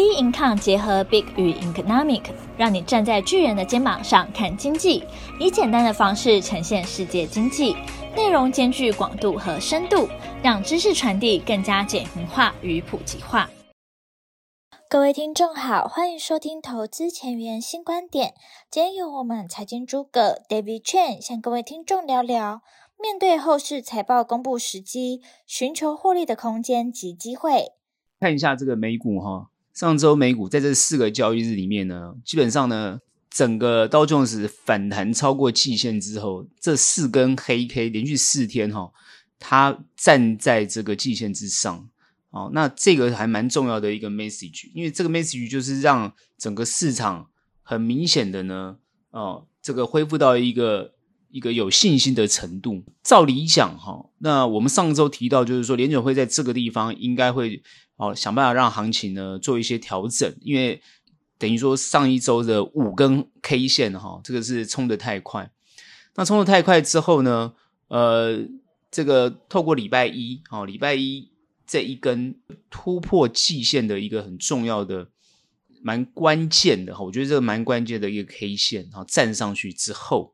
B Income 结合 Big 与 Economic，让你站在巨人的肩膀上看经济，以简单的方式呈现世界经济，内容兼具广度和深度，让知识传递更加简明化与普及化。各位听众好，欢迎收听投资前沿新观点。今天由我们财经诸葛 David Chen 向各位听众聊聊，面对后市财报公布时机，寻求获利的空间及机会。看一下这个美股哈。上周美股在这四个交易日里面呢，基本上呢，整个道琼斯反弹超过季线之后，这四根黑 K 连续四天哈，它站在这个季线之上，哦，那这个还蛮重要的一个 message，因为这个 message 就是让整个市场很明显的呢，哦，这个恢复到一个一个有信心的程度。照理讲哈，那我们上周提到就是说，联准会在这个地方应该会。好，想办法让行情呢做一些调整，因为等于说上一周的五根 K 线哈，这个是冲的太快。那冲的太快之后呢，呃，这个透过礼拜一，哦，礼拜一这一根突破季线的一个很重要的、蛮关键的哈，我觉得这个蛮关键的一个 K 线，然后站上去之后。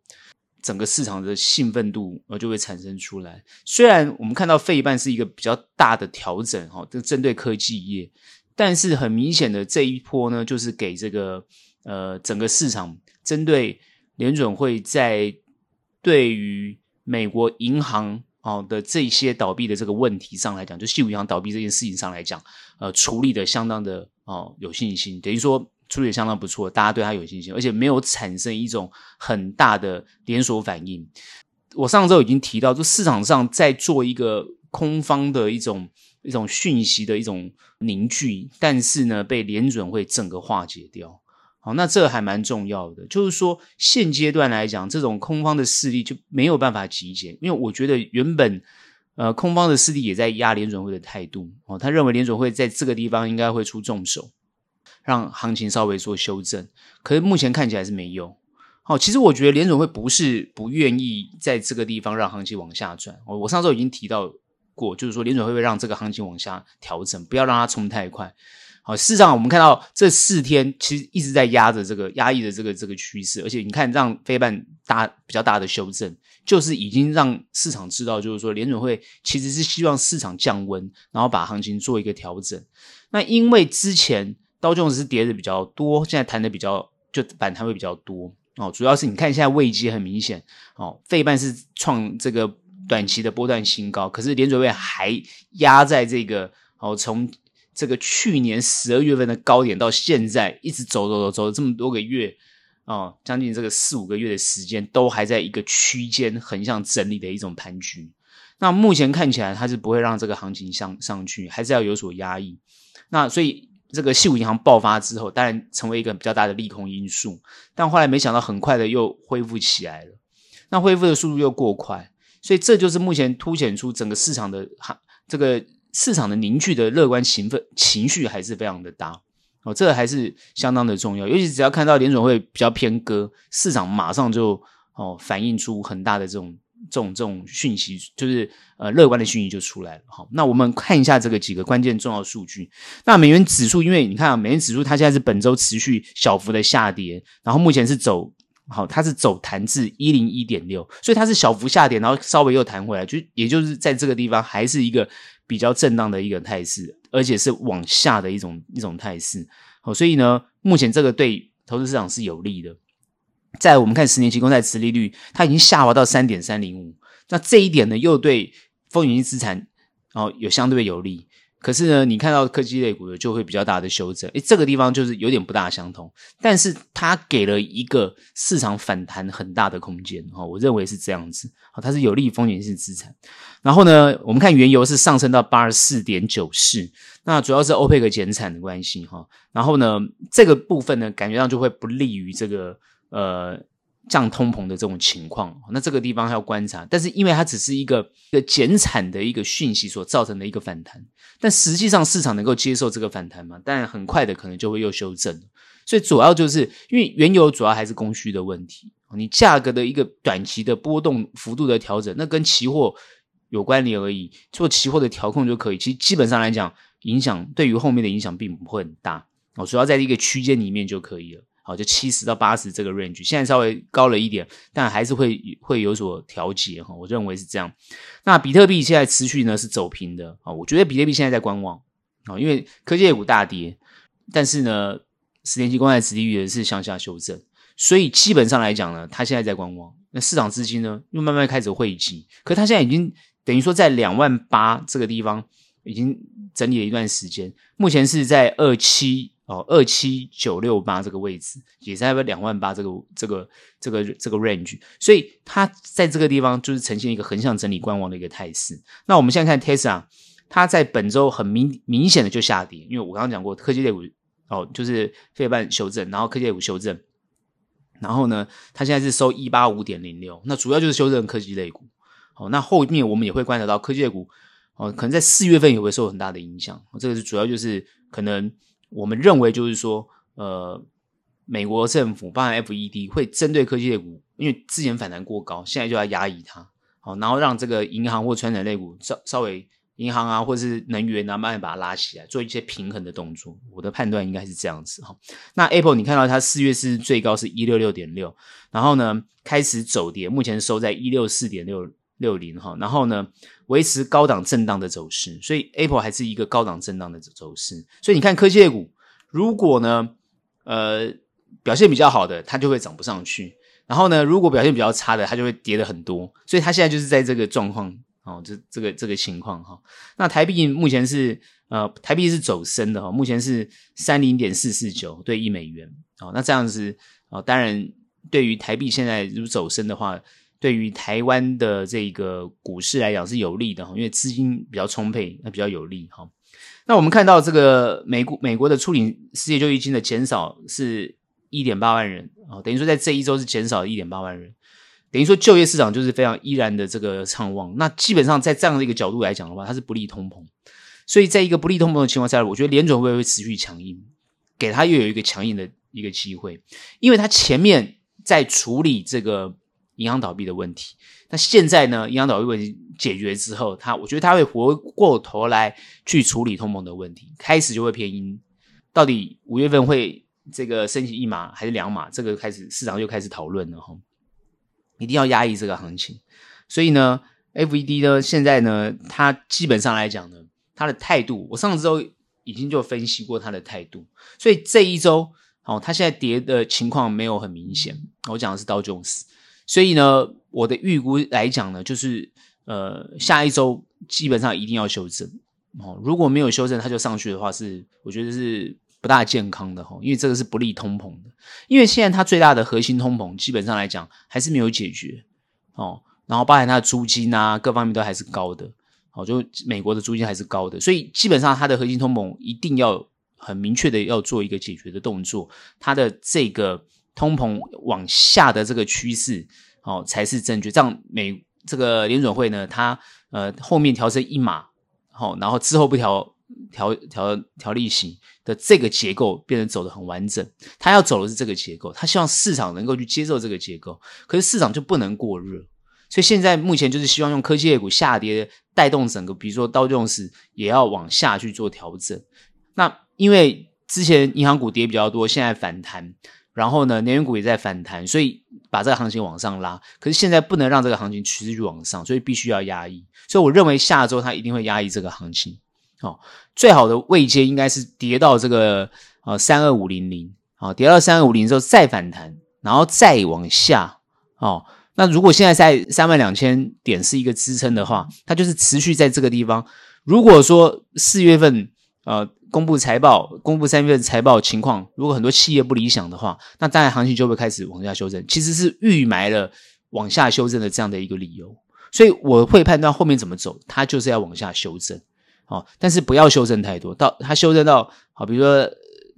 整个市场的兴奋度呃就会产生出来。虽然我们看到费半是一个比较大的调整哈，这针对科技业，但是很明显的这一波呢，就是给这个呃整个市场针对联准会在对于美国银行哦的这些倒闭的这个问题上来讲，就矽谷银行倒闭这件事情上来讲，呃处理的相当的哦有信心，等于说。处理相当不错，大家对他有信心，而且没有产生一种很大的连锁反应。我上周已经提到，就市场上在做一个空方的一种一种讯息的一种凝聚，但是呢，被联准会整个化解掉。好，那这还蛮重要的，就是说现阶段来讲，这种空方的势力就没有办法集结，因为我觉得原本呃空方的势力也在压联准会的态度哦，他认为联准会在这个地方应该会出重手。让行情稍微做修正，可是目前看起来是没有。好，其实我觉得联准会不是不愿意在这个地方让行情往下转。我我上周已经提到过，就是说联准会不会让这个行情往下调整，不要让它冲太快。好，事实上我们看到这四天其实一直在压着这个压抑的这个这个趋势，而且你看让非半大比较大的修正，就是已经让市场知道，就是说联准会其实是希望市场降温，然后把行情做一个调整。那因为之前。道琼斯是跌的比较多，现在弹的比较就反弹会比较多哦。主要是你看现在位阶很明显哦，费半是创这个短期的波段新高，可是连准会还压在这个哦，从这个去年十二月份的高点到现在一直走走走走了这么多个月哦，将近这个四五个月的时间都还在一个区间横向整理的一种盘局。那目前看起来它是不会让这个行情上上去，还是要有所压抑。那所以。这个矽谷银行爆发之后，当然成为一个比较大的利空因素，但后来没想到很快的又恢复起来了，那恢复的速度又过快，所以这就是目前凸显出整个市场的哈，这个市场的凝聚的乐观情氛情绪还是非常的大哦，这个还是相当的重要，尤其只要看到联准会比较偏鸽，市场马上就哦反映出很大的这种。这种这种讯息就是呃乐观的讯息就出来了。好，那我们看一下这个几个关键重要数据。那美元指数，因为你看啊，美元指数它现在是本周持续小幅的下跌，然后目前是走好，它是走弹至一零一点六，所以它是小幅下跌，然后稍微又弹回来，就也就是在这个地方还是一个比较震荡的一个态势，而且是往下的一种一种态势。好，所以呢，目前这个对投资市场是有利的。在我们看十年期公债殖利率，它已经下滑到三点三零五，那这一点呢，又对风险性资产哦有相对有利。可是呢，你看到科技类股的就会比较大的修正，诶，这个地方就是有点不大相同。但是它给了一个市场反弹很大的空间，哈，我认为是这样子，好，它是有利风险性资产。然后呢，我们看原油是上升到八十四点九四，那主要是欧佩克减产的关系，哈。然后呢，这个部分呢，感觉上就会不利于这个。呃，降通膨的这种情况，那这个地方还要观察。但是因为它只是一个一个减产的一个讯息所造成的一个反弹，但实际上市场能够接受这个反弹吗？但很快的可能就会又修正。所以主要就是因为原油主要还是供需的问题，你价格的一个短期的波动幅度的调整，那跟期货有关联而已。做期货的调控就可以，其实基本上来讲，影响对于后面的影响并不会很大。哦，主要在一个区间里面就可以了。好，就七十到八十这个 range，现在稍微高了一点，但还是会会有所调节哈。我认为是这样。那比特币现在持续呢是走平的啊，我觉得比特币现在在观望啊，因为科技股大跌，但是呢，十年期公债殖利率也是向下修正，所以基本上来讲呢，它现在在观望。那市场资金呢又慢慢开始汇集，可它现在已经等于说在两万八这个地方已经整理了一段时间，目前是在二七。哦，二七九六八这个位置也在两万八这个这个这个这个 range，所以它在这个地方就是呈现一个横向整理观望的一个态势。那我们现在看 Tesla，它在本周很明明显的就下跌，因为我刚刚讲过科技类股哦，就是费半修正，然后科技类股修正，然后呢，它现在是收一八五点零六，那主要就是修正科技类股。哦，那后面我们也会观察到科技类股哦，可能在四月份也会受很大的影响。这个是主要就是可能。我们认为就是说，呃，美国政府包含 FED 会针对科技类股，因为之前反弹过高，现在就要压抑它，好，然后让这个银行或传统类股稍稍微银行啊，或者是能源啊，慢慢把它拉起来，做一些平衡的动作。我的判断应该是这样子哈。那 Apple 你看到它四月是最高是一六六点六，然后呢开始走跌，目前收在一六四点六六零哈，然后呢。维持高档震荡的走势，所以 Apple 还是一个高档震荡的走势。所以你看科技股，如果呢，呃，表现比较好的，它就会涨不上去；然后呢，如果表现比较差的，它就会跌的很多。所以它现在就是在这个状况哦，这这个这个情况哈。那台币目前是呃，台币是走升的哈，目前是三零点四四九对一美元。哦，那这样子哦，当然对于台币现在如果走升的话。对于台湾的这个股市来讲是有利的哈，因为资金比较充沛，那比较有利哈。那我们看到这个美国美国的初领失业救济金的减少是一点八万人啊，等于说在这一周是减少了一点八万人，等于说就业市场就是非常依然的这个畅旺。那基本上在这样的一个角度来讲的话，它是不利通膨，所以在一个不利通膨的情况下，我觉得联准会会持续强硬，给它又有一个强硬的一个机会，因为它前面在处理这个。银行倒闭的问题，那现在呢？银行倒闭问题解决之后，他我觉得他会回过头来去处理通膨的问题，开始就会偏鹰。到底五月份会这个升息一码还是两码？这个开始市场又开始讨论了哈，一定要压抑这个行情。所以呢，FED 呢现在呢，它基本上来讲呢，它的态度，我上周已经就分析过它的态度，所以这一周哦，它现在跌的情况没有很明显。我讲的是道琼斯。所以呢，我的预估来讲呢，就是呃，下一周基本上一定要修正哦。如果没有修正，它就上去的话是，我觉得是不大健康的哈，因为这个是不利通膨的。因为现在它最大的核心通膨，基本上来讲还是没有解决哦。然后包含它的租金啊，各方面都还是高的哦。就美国的租金还是高的，所以基本上它的核心通膨一定要很明确的要做一个解决的动作，它的这个。通膨往下的这个趋势，哦，才是正确。这样美这个联准会呢，它呃后面调升一码，好、哦，然后之后不调调调调利息的这个结构变成走得很完整。它要走的是这个结构，它希望市场能够去接受这个结构，可是市场就不能过热。所以现在目前就是希望用科技类股下跌带动整个，比如说道琼斯也要往下去做调整。那因为之前银行股跌比较多，现在反弹。然后呢，能源股也在反弹，所以把这个行情往上拉。可是现在不能让这个行情持续往上，所以必须要压抑。所以我认为下周它一定会压抑这个行情。哦，最好的位阶应该是跌到这个呃三二五零零，啊，跌到三二五零之后再反弹，然后再往下。哦，那如果现在在三万两千点是一个支撑的话，它就是持续在这个地方。如果说四月份呃。公布财报，公布三月份财报情况，如果很多企业不理想的话，那当然行情就会开始往下修正。其实是预埋了往下修正的这样的一个理由，所以我会判断后面怎么走，它就是要往下修正，好，但是不要修正太多，到它修正到好，比如说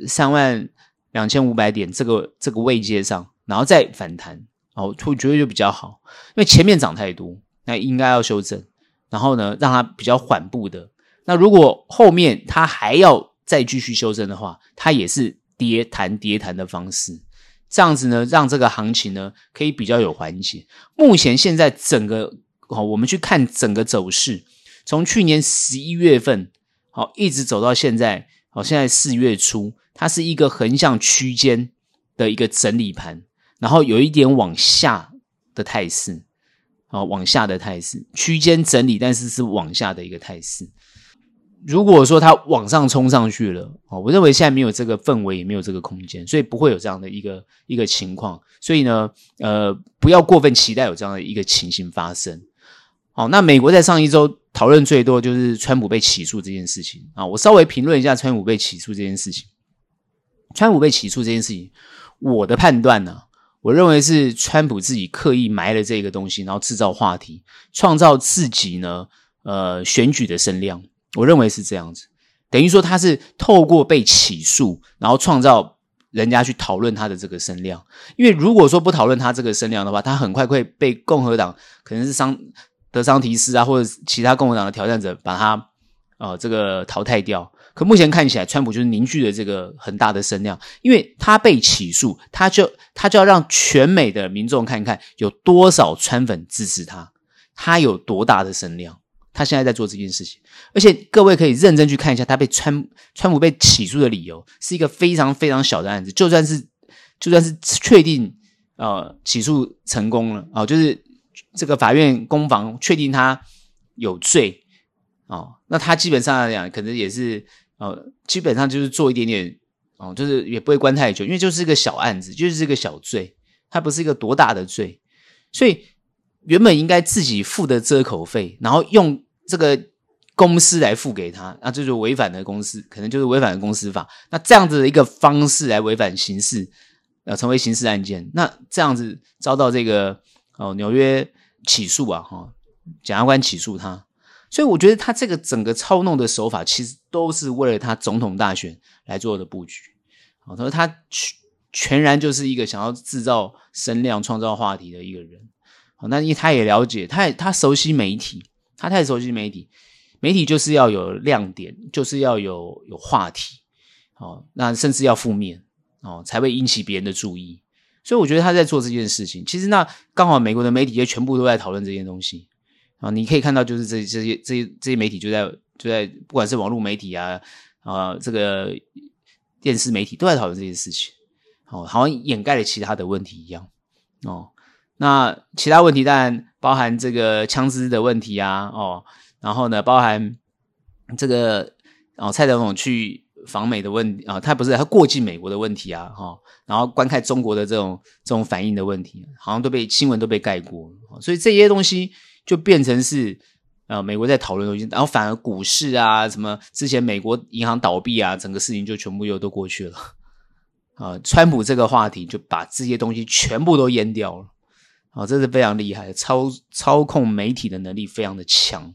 三万两千五百点这个这个位阶上，然后再反弹，哦，我觉得就比较好，因为前面涨太多，那应该要修正，然后呢，让它比较缓步的。那如果后面它还要再继续修正的话，它也是跌弹跌弹的方式，这样子呢，让这个行情呢可以比较有缓解。目前现在整个好，我们去看整个走势，从去年十一月份好一直走到现在，好，现在四月初，它是一个横向区间的一个整理盘，然后有一点往下的态势，啊，往下的态势，区间整理，但是是往下的一个态势。如果说它往上冲上去了，哦，我认为现在没有这个氛围，也没有这个空间，所以不会有这样的一个一个情况。所以呢，呃，不要过分期待有这样的一个情形发生。好，那美国在上一周讨论最多就是川普被起诉这件事情啊。我稍微评论一下川普被起诉这件事情。川普被起诉这件事情，我的判断呢，我认为是川普自己刻意埋了这个东西，然后制造话题，创造自己呢，呃，选举的声量。我认为是这样子，等于说他是透过被起诉，然后创造人家去讨论他的这个声量。因为如果说不讨论他这个声量的话，他很快会被共和党可能是桑德桑提斯啊，或者其他共和党的挑战者把他呃这个淘汰掉。可目前看起来，川普就是凝聚了这个很大的声量，因为他被起诉，他就他就要让全美的民众看看有多少川粉支持他，他有多大的声量。他现在在做这件事情，而且各位可以认真去看一下，他被川川普被起诉的理由是一个非常非常小的案子，就算是就算是确定呃起诉成功了啊、就是这个法院攻防确定他有罪哦、那他基本上来讲可能也是呃基本上就是做一点点哦、就是也不会关太久，因为就是一个小案子，就是这个小罪，他不是一个多大的罪，所以原本应该自己付的遮口费，然后用。这个公司来付给他，那这就违反了公司，可能就是违反了公司法。那这样子的一个方式来违反刑事，呃，成为刑事案件，那这样子遭到这个哦纽约起诉啊，哈、检察官起诉他。所以我觉得他这个整个操弄的手法，其实都是为了他总统大选来做的布局。哦，他说他全全然就是一个想要制造声量、创造话题的一个人。哦，那因为他也了解，他也他熟悉媒体。他太熟悉媒体，媒体就是要有亮点，就是要有有话题，哦，那甚至要负面哦，才会引起别人的注意。所以我觉得他在做这件事情。其实那刚好美国的媒体也全部都在讨论这件东西啊，你可以看到，就是这这些这些这些媒体就在就在，不管是网络媒体啊啊，这个电视媒体都在讨论这件事情，哦，好像掩盖了其他的问题一样哦。那其他问题当然包含这个枪支的问题啊，哦，然后呢，包含这个哦，蔡总统去访美的问啊，他不是他过境美国的问题啊，哈、哦，然后观看中国的这种这种反应的问题，好像都被新闻都被盖过，所以这些东西就变成是呃美国在讨论东西，然后反而股市啊，什么之前美国银行倒闭啊，整个事情就全部又都过去了，啊，川普这个话题就把这些东西全部都淹掉了。哦，这是非常厉害，操操控媒体的能力非常的强，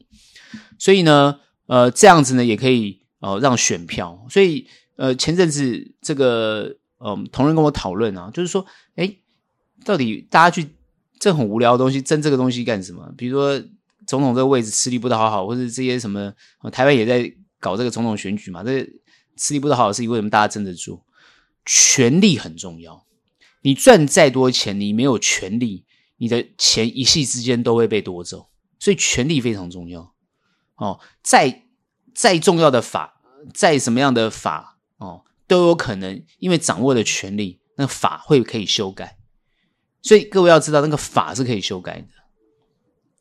所以呢，呃，这样子呢也可以呃让选票。所以呃，前阵子这个呃同仁跟我讨论啊，就是说，诶，到底大家去这很无聊的东西争这个东西干什么？比如说总统这个位置吃力不讨好，或者这些什么，台湾也在搞这个总统选举嘛，这吃力不讨好的事情，为什么大家争得住？权力很重要，你赚再多钱，你没有权力。你的钱一夕之间都会被夺走，所以权力非常重要。哦，再再重要的法，再什么样的法，哦，都有可能因为掌握的权力，那法会可以修改。所以各位要知道，那个法是可以修改的。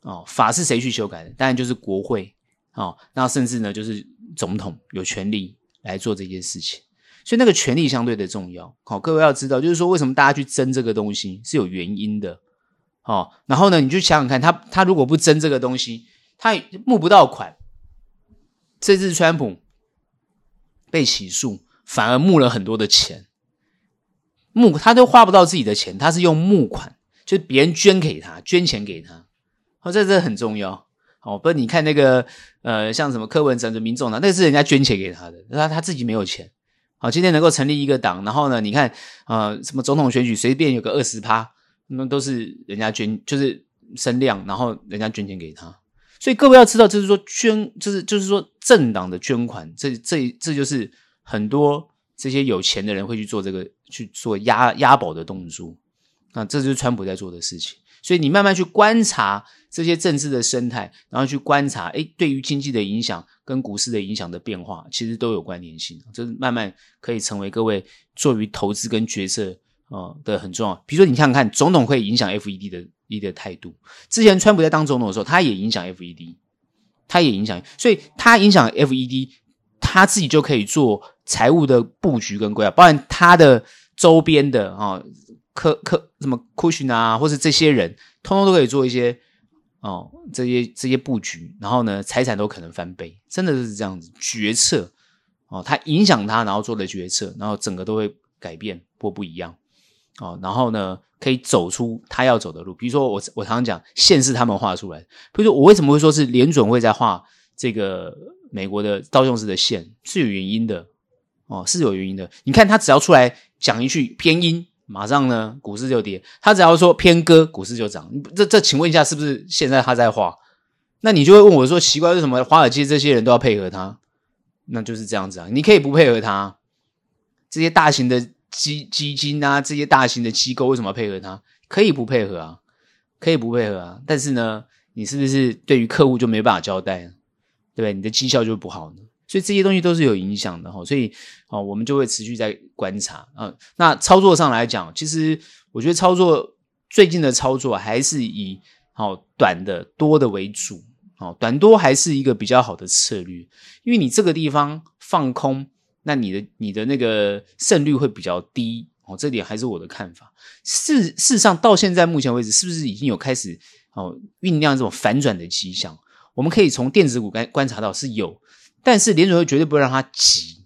哦，法是谁去修改的？当然就是国会。哦，那甚至呢，就是总统有权力来做这件事情。所以那个权力相对的重要。好，各位要知道，就是说为什么大家去争这个东西是有原因的。哦，然后呢，你就想想看，他他如果不争这个东西，他募不到款。这次川普被起诉，反而募了很多的钱，募他都花不到自己的钱，他是用募款，就是别人捐给他，捐钱给他。哦，这这很重要。哦，不是你看那个呃，像什么柯文哲的民众党，那是人家捐钱给他的，他他自己没有钱。好，今天能够成立一个党，然后呢，你看呃，什么总统选举随便有个二十趴。那都是人家捐，就是声量，然后人家捐钱给他。所以各位要知道，就是说捐，就是就是说政党的捐款，这这这就是很多这些有钱的人会去做这个去做押押宝的动作那这就是川普在做的事情。所以你慢慢去观察这些政治的生态，然后去观察，哎，对于经济的影响跟股市的影响的变化，其实都有关联性。就是慢慢可以成为各位做于投资跟决策哦的很重要。比如说，你看看总统会影响 FED 的一的态度。之前川普在当总统的时候，他也影响 FED，他也影响，所以他影响 FED，他自己就可以做财务的布局跟规划，包含他的周边的啊。科科什么 Cushion 啊，或是这些人，通通都可以做一些哦，这些这些布局，然后呢，财产都可能翻倍，真的是这样子。决策哦，他影响他，然后做的决策，然后整个都会改变或不一样哦。然后呢，可以走出他要走的路。比如说我我常常讲，线是他们画出来。比如说我为什么会说是联准会在画这个美国的道琼斯的线，是有原因的哦，是有原因的。你看他只要出来讲一句偏鹰。马上呢，股市就跌。他只要说偏鸽，股市就涨。这这，请问一下，是不是现在他在画？那你就会问我说，奇怪，为什么华尔街这些人都要配合他？那就是这样子啊。你可以不配合他，这些大型的基基金啊，这些大型的机构为什么要配合他？可以不配合啊，可以不配合啊。但是呢，你是不是对于客户就没办法交代呢？对不对？你的绩效就不好呢？所以这些东西都是有影响的哈，所以哦，我们就会持续在观察啊。那操作上来讲，其实我觉得操作最近的操作还是以好短的多的为主，哦，短多还是一个比较好的策略，因为你这个地方放空，那你的你的那个胜率会比较低哦。这点还是我的看法。事事实上，到现在目前为止，是不是已经有开始哦酝酿这种反转的迹象？我们可以从电子股观观察到是有。但是联准会绝对不会让它急，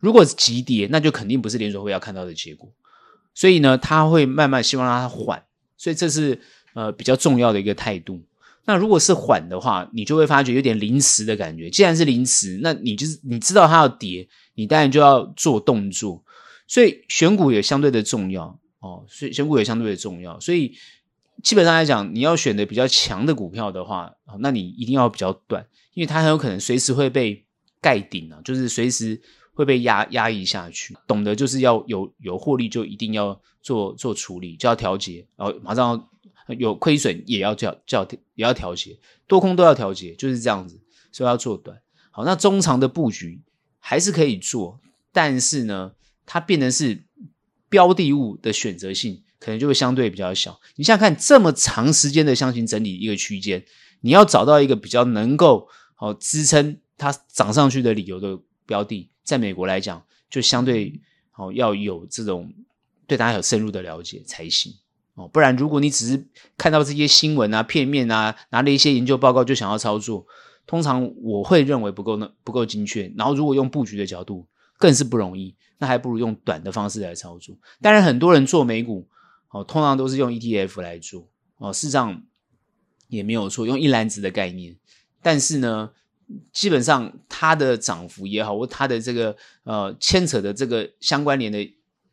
如果急跌，那就肯定不是联准会要看到的结果。所以呢，他会慢慢希望让它缓，所以这是呃比较重要的一个态度。那如果是缓的话，你就会发觉有点临时的感觉。既然是临时，那你就是你知道它要跌，你当然就要做动作。所以选股也相对的重要哦，所以选股也相对的重要。所以基本上来讲，你要选的比较强的股票的话，那你一定要比较短。因为它很有可能随时会被盖顶啊，就是随时会被压压抑下去。懂得就是要有有获利，就一定要做做处理，就要调节，然后马上有亏损也要叫叫也要调节，多空都要调节，就是这样子。所以要做短。好，那中长的布局还是可以做，但是呢，它变成是标的物的选择性可能就会相对比较小。你想想看，这么长时间的箱型整理一个区间，你要找到一个比较能够。好，支撑它涨上去的理由的标的，在美国来讲，就相对好要有这种对大家有深入的了解才行哦。不然，如果你只是看到这些新闻啊、片面啊，拿了一些研究报告就想要操作，通常我会认为不够呢，不够精确。然后，如果用布局的角度，更是不容易。那还不如用短的方式来操作。当然，很多人做美股，哦，通常都是用 ETF 来做哦，事实上也没有错，用一篮子的概念。但是呢，基本上它的涨幅也好，或它的这个呃牵扯的这个相关联的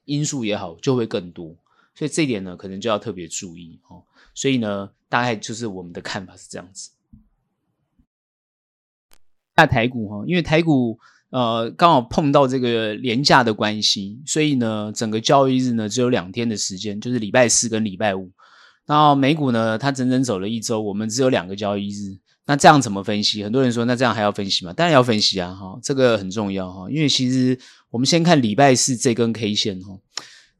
因素也好，就会更多。所以这一点呢，可能就要特别注意哦。所以呢，大概就是我们的看法是这样子。那台股哈，因为台股呃刚好碰到这个连假的关系，所以呢，整个交易日呢只有两天的时间，就是礼拜四跟礼拜五。然后美股呢，它整整走了一周，我们只有两个交易日。那这样怎么分析？很多人说，那这样还要分析吗？当然要分析啊，哈，这个很重要哈。因为其实我们先看礼拜四这根 K 线哈。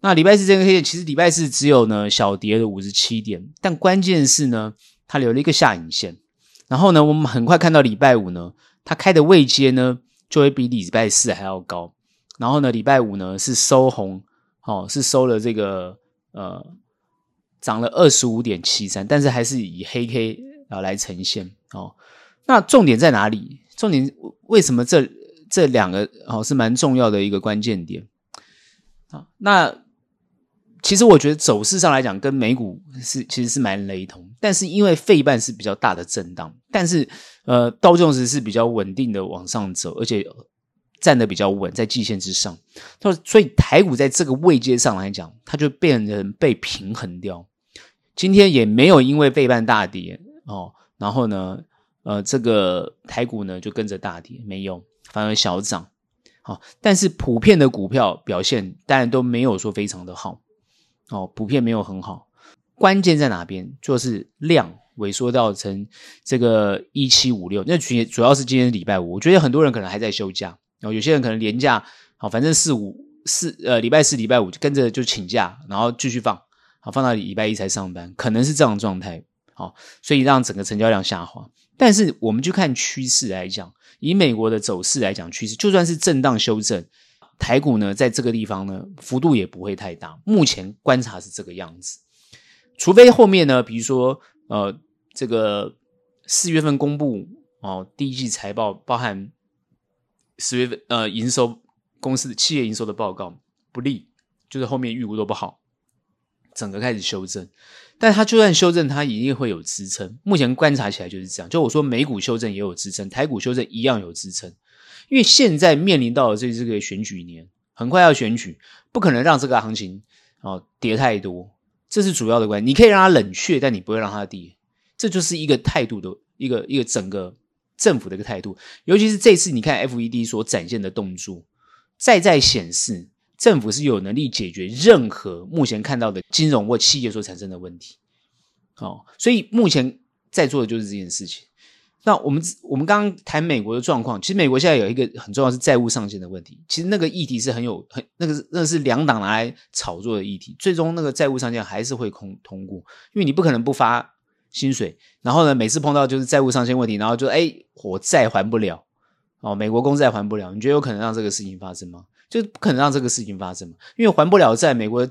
那礼拜四这根 K 线，其实礼拜四只有呢小跌了五十七点，但关键是呢，它留了一个下影线。然后呢，我们很快看到礼拜五呢，它开的位阶呢就会比礼拜四还要高。然后呢，礼拜五呢是收红，哦，是收了这个呃涨了二十五点七三，但是还是以黑 K 啊来呈现。哦，那重点在哪里？重点为什么这这两个哦是蛮重要的一个关键点啊？那其实我觉得走势上来讲，跟美股是其实是蛮雷同，但是因为费半是比较大的震荡，但是呃道琼斯是比较稳定的往上走，而且站得比较稳，在季线之上。所以台股在这个位阶上来讲，它就变成被平衡掉。今天也没有因为费半大跌哦。然后呢，呃，这个台股呢就跟着大跌，没有，反而小涨。好，但是普遍的股票表现当然都没有说非常的好。哦，普遍没有很好。关键在哪边？就是量萎缩到成这个一七五六。那主主要是今天礼拜五，我觉得很多人可能还在休假，然后有些人可能连假，好，反正四五四呃礼拜四礼拜五就跟着就请假，然后继续放，好，放到礼拜一才上班，可能是这样的状态，好，所以让整个成交量下滑。但是我们就看趋势来讲，以美国的走势来讲，趋势就算是震荡修正，台股呢在这个地方呢幅度也不会太大。目前观察是这个样子。除非后面呢，比如说，呃，这个四月份公布哦，第一季财报包含十月份呃营收公司的企业营收的报告不利，就是后面预估都不好，整个开始修正。但它就算修正，它一定会有支撑。目前观察起来就是这样。就我说，美股修正也有支撑，台股修正一样有支撑。因为现在面临到的这这个选举年，很快要选举，不可能让这个行情哦跌太多。这是主要的关系，你可以让它冷却，但你不会让它跌，这就是一个态度的一个一个整个政府的一个态度。尤其是这次，你看 FED 所展现的动作，再再显示政府是有能力解决任何目前看到的金融或企业所产生的问题。哦，所以目前在做的就是这件事情。那我们我们刚刚谈美国的状况，其实美国现在有一个很重要是债务上限的问题。其实那个议题是很有很那个那是两党拿来炒作的议题，最终那个债务上限还是会通通过，因为你不可能不发薪水，然后呢每次碰到就是债务上限问题，然后就哎我债还不了哦，美国公债还不了，你觉得有可能让这个事情发生吗？就不可能让这个事情发生嘛，因为还不了债，美国。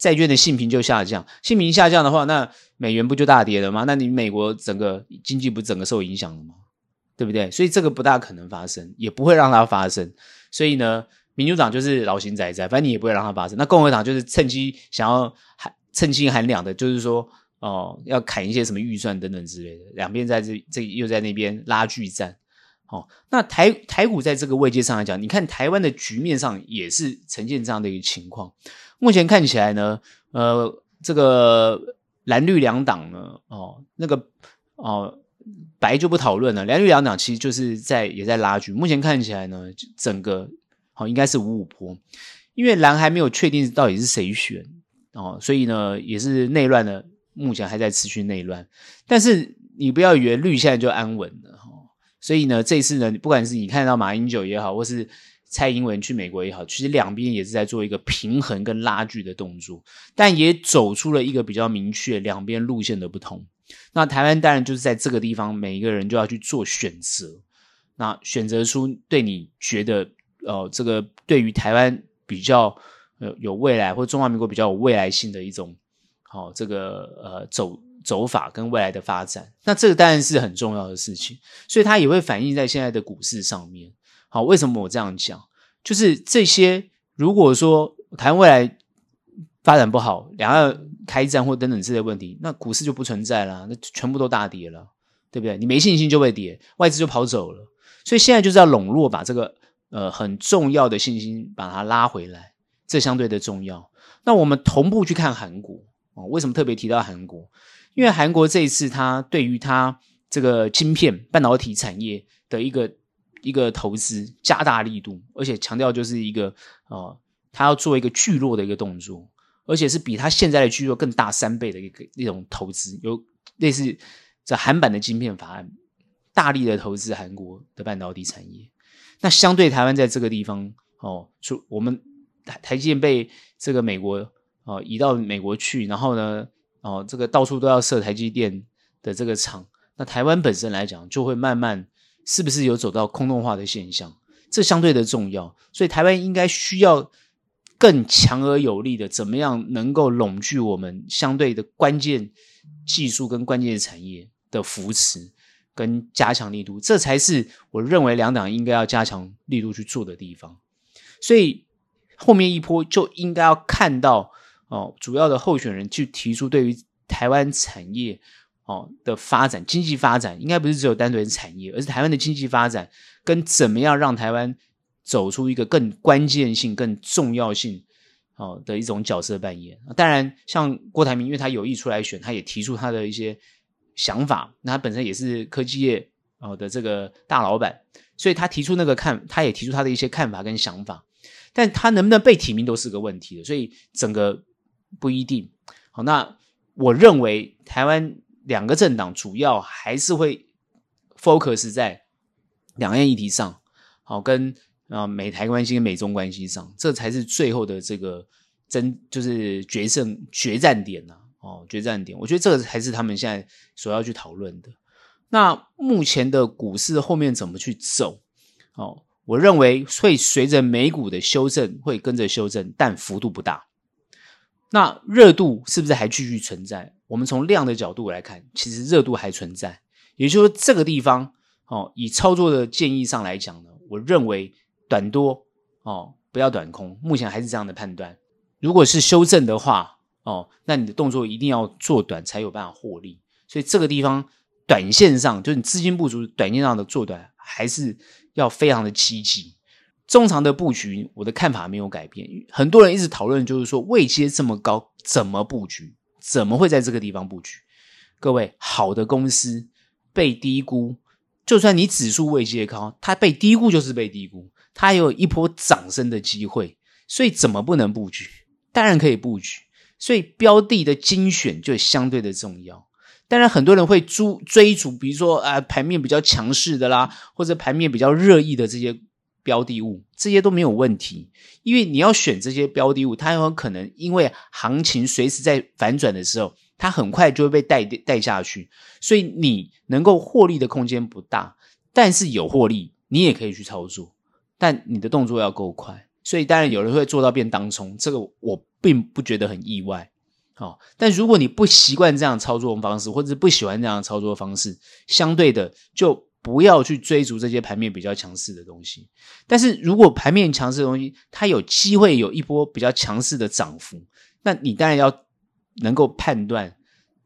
债券的信评就下降，信评下降的话，那美元不就大跌了吗？那你美国整个经济不整个受影响了吗？对不对？所以这个不大可能发生，也不会让它发生。所以呢，民主党就是老神在在，反正你也不会让它发生。那共和党就是趁机想要喊趁机喊两的，就是说哦，要砍一些什么预算等等之类的。两边在这这又在那边拉锯战。哦，那台台股在这个位阶上来讲，你看台湾的局面上也是呈现这样的一个情况。目前看起来呢，呃，这个蓝绿两党呢，哦，那个哦，白就不讨论了。蓝绿两党其实就是在也在拉锯。目前看起来呢，整个好、哦、应该是五五坡，因为蓝还没有确定到底是谁选哦，所以呢也是内乱的，目前还在持续内乱。但是你不要以为绿现在就安稳了、所以呢这次呢，不管是你看到马英九也好，或是蔡英文去美国也好，其实两边也是在做一个平衡跟拉锯的动作，但也走出了一个比较明确两边路线的不同。那台湾当然就是在这个地方，每一个人就要去做选择，那选择出对你觉得呃这个对于台湾比较呃有未来，或中华民国比较有未来性的一种好、哦、这个呃走走法跟未来的发展。那这个当然是很重要的事情，所以它也会反映在现在的股市上面。好，为什么我这样讲？就是这些，如果说台湾未来发展不好，两岸开战或等等这些问题，那股市就不存在了，那全部都大跌了，对不对？你没信心就会跌，外资就跑走了。所以现在就是要笼络，把这个呃很重要的信心把它拉回来，这相对的重要。那我们同步去看韩国哦，为什么特别提到韩国？因为韩国这一次它对于它这个晶片半导体产业的一个。一个投资加大力度，而且强调就是一个呃，他要做一个聚落的一个动作，而且是比他现在的聚落更大三倍的一个那种投资，有类似这韩版的晶片法案，大力的投资韩国的半导体产业。那相对台湾在这个地方哦，就我们台台积电被这个美国哦移到美国去，然后呢哦这个到处都要设台积电的这个厂，那台湾本身来讲就会慢慢。是不是有走到空洞化的现象？这相对的重要，所以台湾应该需要更强而有力的，怎么样能够笼聚我们相对的关键技术跟关键产业的扶持跟加强力度，这才是我认为两党应该要加强力度去做的地方。所以后面一波就应该要看到哦，主要的候选人去提出对于台湾产业。哦的发展，经济发展应该不是只有单纯的产业，而是台湾的经济发展跟怎么样让台湾走出一个更关键性、更重要性哦的一种角色扮演。当然，像郭台铭，因为他有意出来选，他也提出他的一些想法。那他本身也是科技业哦的这个大老板，所以他提出那个看，他也提出他的一些看法跟想法。但他能不能被提名都是个问题的，所以整个不一定。好，那我认为台湾两个政党主要还是会 focus 在两岸议题上，好，跟啊美台关系跟美中关系上，这才是最后的这个争，就是决胜决战点呐、哦，决战点，我觉得这个才是他们现在所要去讨论的。那目前的股市后面怎么去走？哦，我认为会随着美股的修正会跟着修正，但幅度不大。那热度是不是还继续存在？我们从量的角度来看，其实热度还存在。也就是说，这个地方哦，以操作的建议上来讲呢，我认为短多哦，不要短空。目前还是这样的判断。如果是修正的话，哦，那你的动作一定要做短才有办法获利，所以这个地方短线上就是你资金不足，短线上的做短还是要非常的积极。中长的布局，我的看法没有改变。很多人一直讨论，就是说位阶这么高，怎么布局？怎么会在这个地方布局？各位，好的公司被低估，就算你指数位阶高，它被低估就是被低估，它也有一波涨升的机会，所以怎么不能布局？当然可以布局。所以标的的精选就相对的重要。当然，很多人会追追逐，比如说啊，盘面比较强势的啦，或者盘面比较热议的这些标的物，这些都没有问题。因为你要选这些标的物，它有可能因为行情随时在反转的时候，它很快就会被带带下去，所以你能够获利的空间不大。但是有获利，你也可以去操作，但你的动作要够快。所以当然有人会做到变当冲，这个我。并不觉得很意外，哦，但如果你不习惯这样操作方式，或者不喜欢这样操作方式，相对的就不要去追逐这些盘面比较强势的东西。但是如果盘面强势的东西，它有机会有一波比较强势的涨幅，那你当然要能够判断，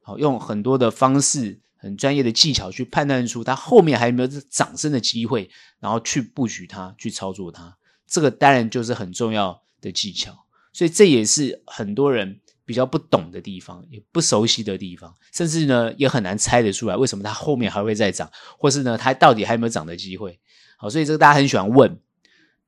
好，用很多的方式，很专业的技巧去判断出它后面还有没有涨升的机会，然后去布局它，去操作它，这个当然就是很重要的技巧。所以这也是很多人比较不懂的地方，也不熟悉的地方，甚至呢也很难猜得出来为什么它后面还会再涨，或是呢它到底还有没有涨的机会？好，所以这个大家很喜欢问。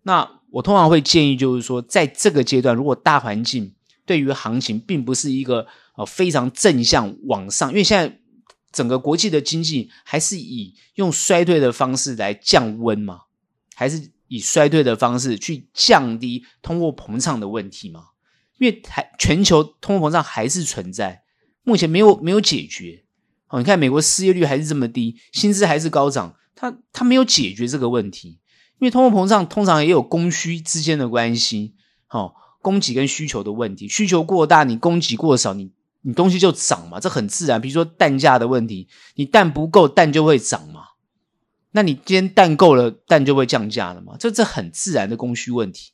那我通常会建议就是说，在这个阶段，如果大环境对于行情并不是一个呃非常正向往上，因为现在整个国际的经济还是以用衰退的方式来降温嘛，还是？以衰退的方式去降低通货膨胀的问题吗？因为还全球通货膨胀还是存在，目前没有没有解决。哦，你看美国失业率还是这么低，薪资还是高涨，它它没有解决这个问题。因为通货膨胀通常也有供需之间的关系，哦，供给跟需求的问题，需求过大，你供给过少，你你东西就涨嘛，这很自然。比如说蛋价的问题，你蛋不够，蛋就会涨嘛。那你今天蛋够了，蛋就会降价了嘛？这这很自然的供需问题。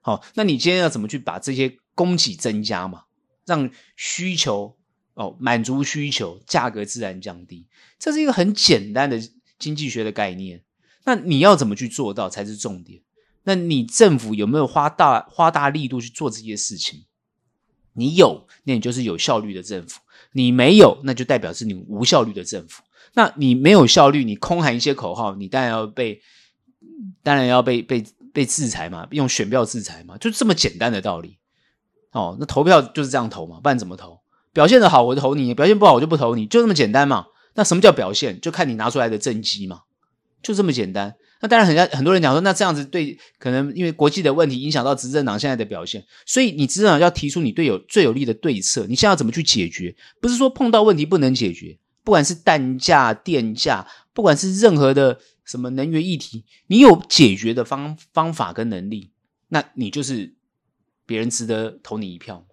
好，那你今天要怎么去把这些供给增加嘛？让需求哦满足需求，价格自然降低。这是一个很简单的经济学的概念。那你要怎么去做到才是重点？那你政府有没有花大花大力度去做这些事情？你有，那你就是有效率的政府；你没有，那就代表是你无效率的政府。那你没有效率，你空喊一些口号，你当然要被，当然要被被被制裁嘛，用选票制裁嘛，就这么简单的道理。哦，那投票就是这样投嘛，不然怎么投？表现的好我就投你，表现不好我就不投你，就这么简单嘛。那什么叫表现？就看你拿出来的政绩嘛，就这么简单。那当然，很多很多人讲说，那这样子对，可能因为国际的问题影响到执政党现在的表现，所以你执政党要提出你对有最有利的对策，你现在要怎么去解决？不是说碰到问题不能解决。不管是蛋价、电价，不管是任何的什么能源议题，你有解决的方方法跟能力，那你就是别人值得投你一票。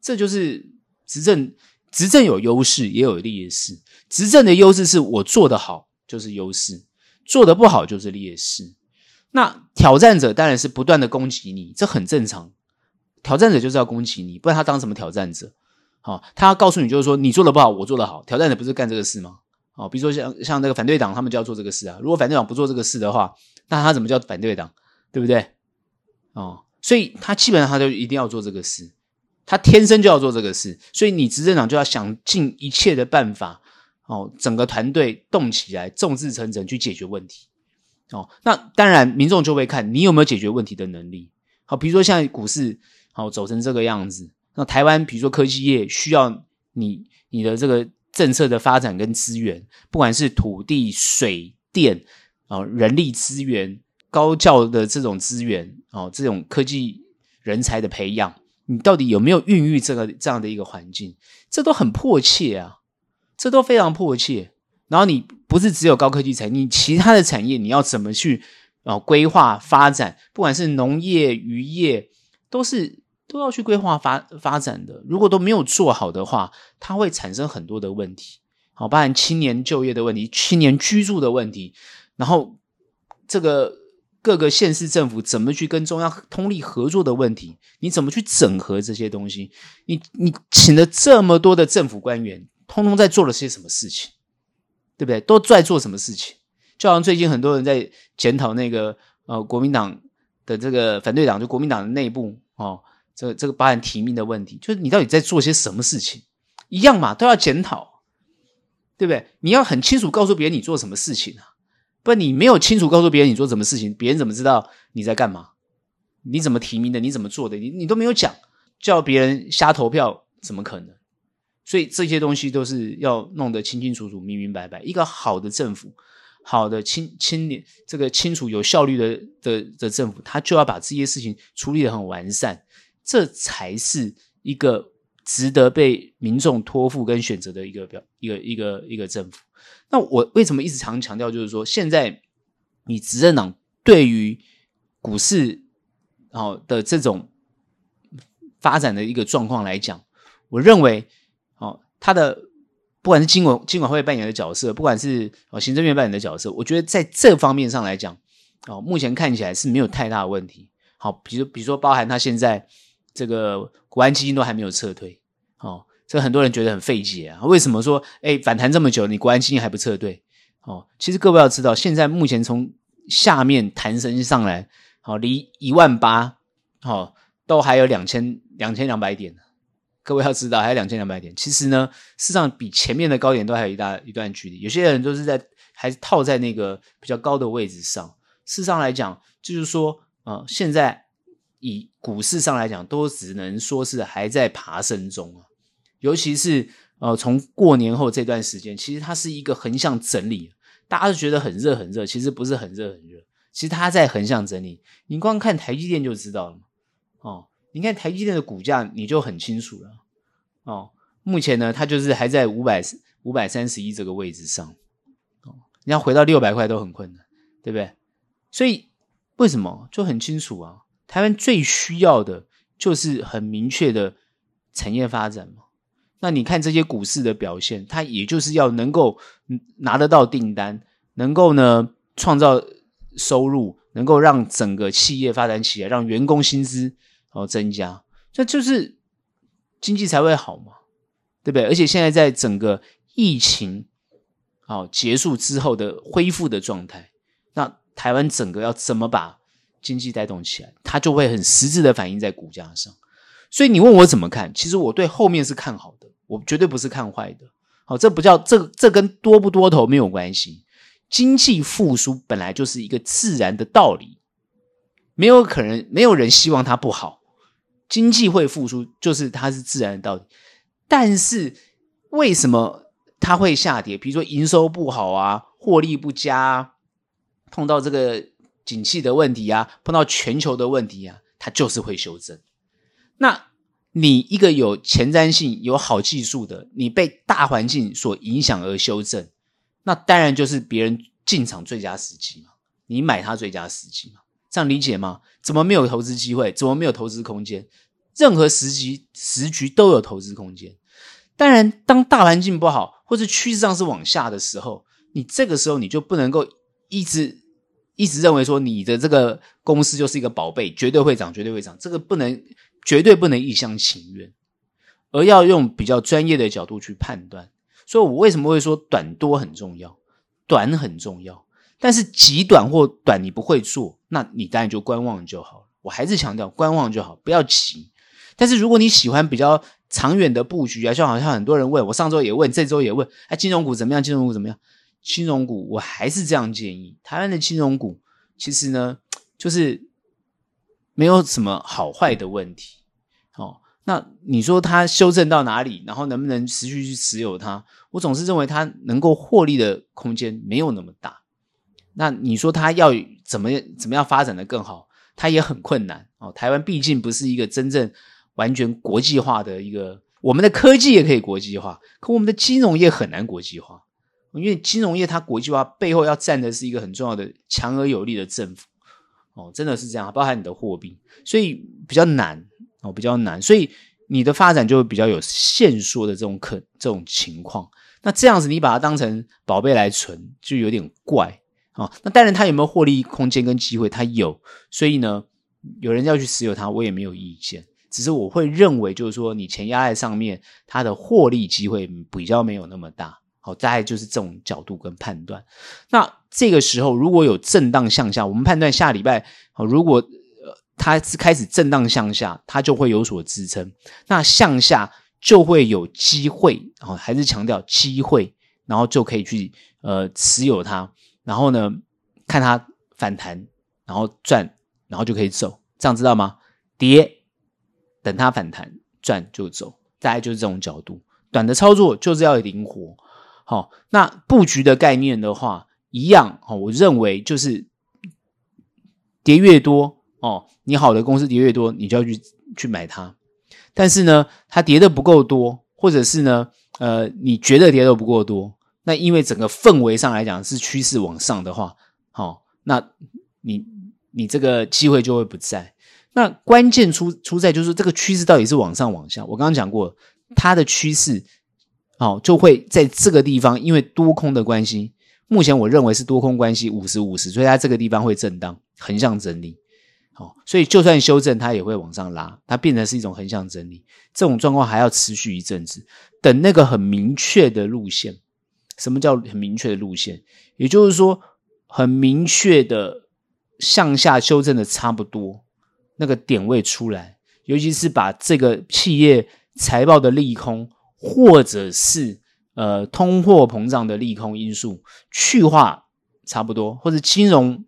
这就是执政，执政有优势也有劣势。执政的优势是我做得好就是优势，做得不好就是劣势。那挑战者当然是不断的攻击你，这很正常。挑战者就是要攻击你，不然他当什么挑战者？好，他告诉你，就是说你做的不好，我做的好。挑战者不是干这个事吗？好，比如说像像那个反对党，他们就要做这个事啊。如果反对党不做这个事的话，那他怎么叫反对党？对不对？哦，所以他基本上他就一定要做这个事，他天生就要做这个事。所以你执政党就要想尽一切的办法，哦，整个团队动起来，众志成城去解决问题。哦，那当然民众就会看你有没有解决问题的能力。好，比如说像股市，好走成这个样子。那台湾比如说科技业需要你你的这个政策的发展跟资源，不管是土地、水电啊、人力资源、高教的这种资源哦，这种科技人才的培养，你到底有没有孕育这个这样的一个环境？这都很迫切啊，这都非常迫切。然后你不是只有高科技产业，你其他的产业你要怎么去啊规划发展？不管是农业、渔业，都是都要去规划发发展的。如果都没有做好的话，它会产生很多的问题。好，包含青年就业的问题、青年居住的问题，然后这个各个县市政府怎么去跟中央通力合作的问题，你怎么去整合这些东西？你你请了这么多的政府官员，通通在做了些什么事情？对不对？都在做什么事情？就好像最近很多人在检讨那个呃国民党的这个反对党，就国民党的内部哦，这这个包含提名的问题，就是你到底在做些什么事情？一样嘛，都要检讨，对不对？你要很清楚告诉别人你做什么事情啊，不你没有清楚告诉别人你做什么事情，别人怎么知道你在干嘛？你怎么提名的？你怎么做的？你你都没有讲，叫别人瞎投票，怎么可能？所以这些东西都是要弄得清清楚楚、明明白白。一个好的政府，好的清清廉、这个清楚、有效率的的的政府，他就要把这些事情处理得很完善，这才是一个值得被民众托付跟选择的一个表一个一个一个政府。那我为什么一直常强调，就是说，现在你执政党对于股市好的这种发展的一个状况来讲，我认为哦。他的不管是金管金管会扮演的角色，不管是哦行政院扮演的角色，我觉得在这方面上来讲，哦，目前看起来是没有太大的问题。好，比如比如说包含他现在这个国安基金都还没有撤退，哦，这很多人觉得很费解啊。为什么说哎反弹这么久，你国安基金还不撤退？哦，其实各位要知道，现在目前从下面弹升上来，好，离一万八，好，都还有两千两千两百点。各位要知道，还有两千两百点。其实呢，事实上比前面的高点都还有一大一段距离。有些人都是在还是套在那个比较高的位置上。事实上来讲，就是说，呃，现在以股市上来讲，都只能说是还在爬升中啊。尤其是呃，从过年后这段时间，其实它是一个横向整理。大家都觉得很热很热，其实不是很热很热，其实它在横向整理。你光看台积电就知道了嘛，哦。你看台积电的股价，你就很清楚了哦。目前呢，它就是还在五百五百三十一这个位置上哦。你要回到六百块都很困难，对不对？所以为什么就很清楚啊？台湾最需要的就是很明确的产业发展嘛。那你看这些股市的表现，它也就是要能够拿得到订单，能够呢创造收入，能够让整个企业发展起来，让员工薪资。哦，增加，这就是经济才会好嘛，对不对？而且现在在整个疫情好结束之后的恢复的状态，那台湾整个要怎么把经济带动起来，它就会很实质的反映在股价上。所以你问我怎么看？其实我对后面是看好的，我绝对不是看坏的。好，这不叫这这跟多不多头没有关系。经济复苏本来就是一个自然的道理，没有可能，没有人希望它不好。经济会复苏，就是它是自然的道理。但是为什么它会下跌？比如说营收不好啊，获利不佳啊，碰到这个景气的问题啊，碰到全球的问题啊，它就是会修正。那你一个有前瞻性、有好技术的，你被大环境所影响而修正，那当然就是别人进场最佳时机嘛，你买它最佳时机嘛。这样理解吗？怎么没有投资机会？怎么没有投资空间？任何时机时局都有投资空间。当然，当大环境不好，或者趋势上是往下的时候，你这个时候你就不能够一直一直认为说你的这个公司就是一个宝贝，绝对会涨，绝对会涨。这个不能，绝对不能一厢情愿，而要用比较专业的角度去判断。所以我为什么会说短多很重要？短很重要。但是极短或短你不会做，那你当然就观望就好了。我还是强调观望就好，不要急。但是如果你喜欢比较长远的布局啊，就好像很多人问我，上周也问，这周也问，哎，金融股怎么样？金融股怎么样？金融股我还是这样建议，台湾的金融股其实呢，就是没有什么好坏的问题。哦，那你说它修正到哪里，然后能不能持续去持有它？我总是认为它能够获利的空间没有那么大。那你说它要怎么怎么样发展的更好？它也很困难哦。台湾毕竟不是一个真正完全国际化的一个，我们的科技也可以国际化，可我们的金融业很难国际化，因为金融业它国际化背后要站的是一个很重要的强而有力的政府哦，真的是这样，包含你的货币，所以比较难哦，比较难，所以你的发展就会比较有限缩的这种可这种情况。那这样子你把它当成宝贝来存，就有点怪。哦，那当然，它有没有获利空间跟机会？它有，所以呢，有人要去持有它，我也没有意见。只是我会认为，就是说，你钱压在上面，它的获利机会比较没有那么大。好，大概就是这种角度跟判断。那这个时候，如果有震荡向下，我们判断下礼拜，好，如果呃它是开始震荡向下，它就会有所支撑。那向下就会有机会，好，还是强调机会，然后就可以去呃持有它。然后呢，看它反弹，然后赚，然后就可以走，这样知道吗？跌，等它反弹，赚就走，大概就是这种角度。短的操作就是要灵活。好，那布局的概念的话，一样。好，我认为就是跌越多哦，你好的公司跌越多，你就要去去买它。但是呢，它跌的不够多，或者是呢，呃，你觉得跌的不够多。那因为整个氛围上来讲是趋势往上的话，好，那你你这个机会就会不在。那关键出出在就是这个趋势到底是往上往下。我刚刚讲过，它的趋势，好，就会在这个地方，因为多空的关系，目前我认为是多空关系五十五十，所以它这个地方会震荡，横向整理。好，所以就算修正，它也会往上拉，它变成是一种横向整理。这种状况还要持续一阵子，等那个很明确的路线。什么叫很明确的路线？也就是说，很明确的向下修正的差不多那个点位出来，尤其是把这个企业财报的利空，或者是呃通货膨胀的利空因素去化差不多，或者金融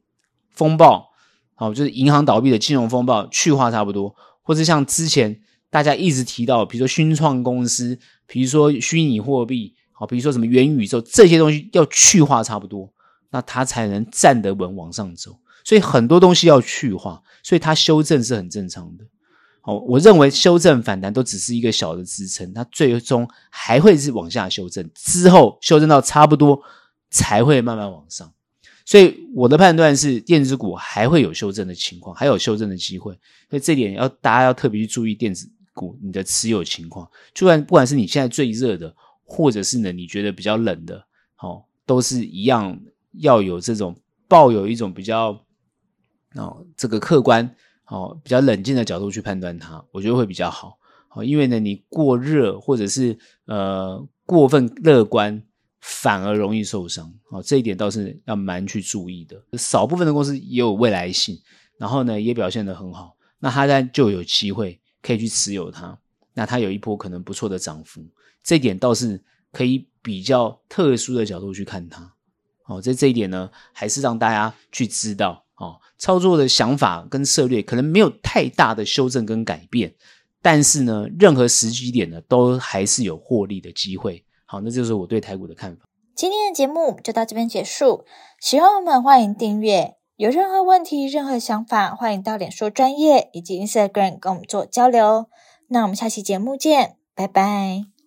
风暴，好，就是银行倒闭的金融风暴去化差不多，或者像之前大家一直提到，比如说新创公司，比如说虚拟货币。好，比如说什么元宇宙这些东西要去化差不多，那它才能站得稳往上走。所以很多东西要去化，所以它修正是很正常的。好，我认为修正反弹都只是一个小的支撑，它最终还会是往下修正，之后修正到差不多才会慢慢往上。所以我的判断是，电子股还会有修正的情况，还有修正的机会。所以这点要大家要特别去注意电子股你的持有情况，就算不管是你现在最热的。或者是呢，你觉得比较冷的，哦，都是一样，要有这种抱有一种比较哦，这个客观哦，比较冷静的角度去判断它，我觉得会比较好。哦，因为呢，你过热或者是呃过分乐观，反而容易受伤。哦，这一点倒是要蛮去注意的。少部分的公司也有未来性，然后呢也表现得很好，那它在就有机会可以去持有它，那它有一波可能不错的涨幅。这一点倒是可以比较特殊的角度去看它，哦，在这一点呢，还是让大家去知道，哦，操作的想法跟策略可能没有太大的修正跟改变，但是呢，任何时机点呢，都还是有获利的机会。好，那就是我对台股的看法。今天的节目就到这边结束，喜欢我们欢迎订阅，有任何问题、任何想法，欢迎到脸书专业以及 Instagram 跟我们做交流。那我们下期节目见。拜拜。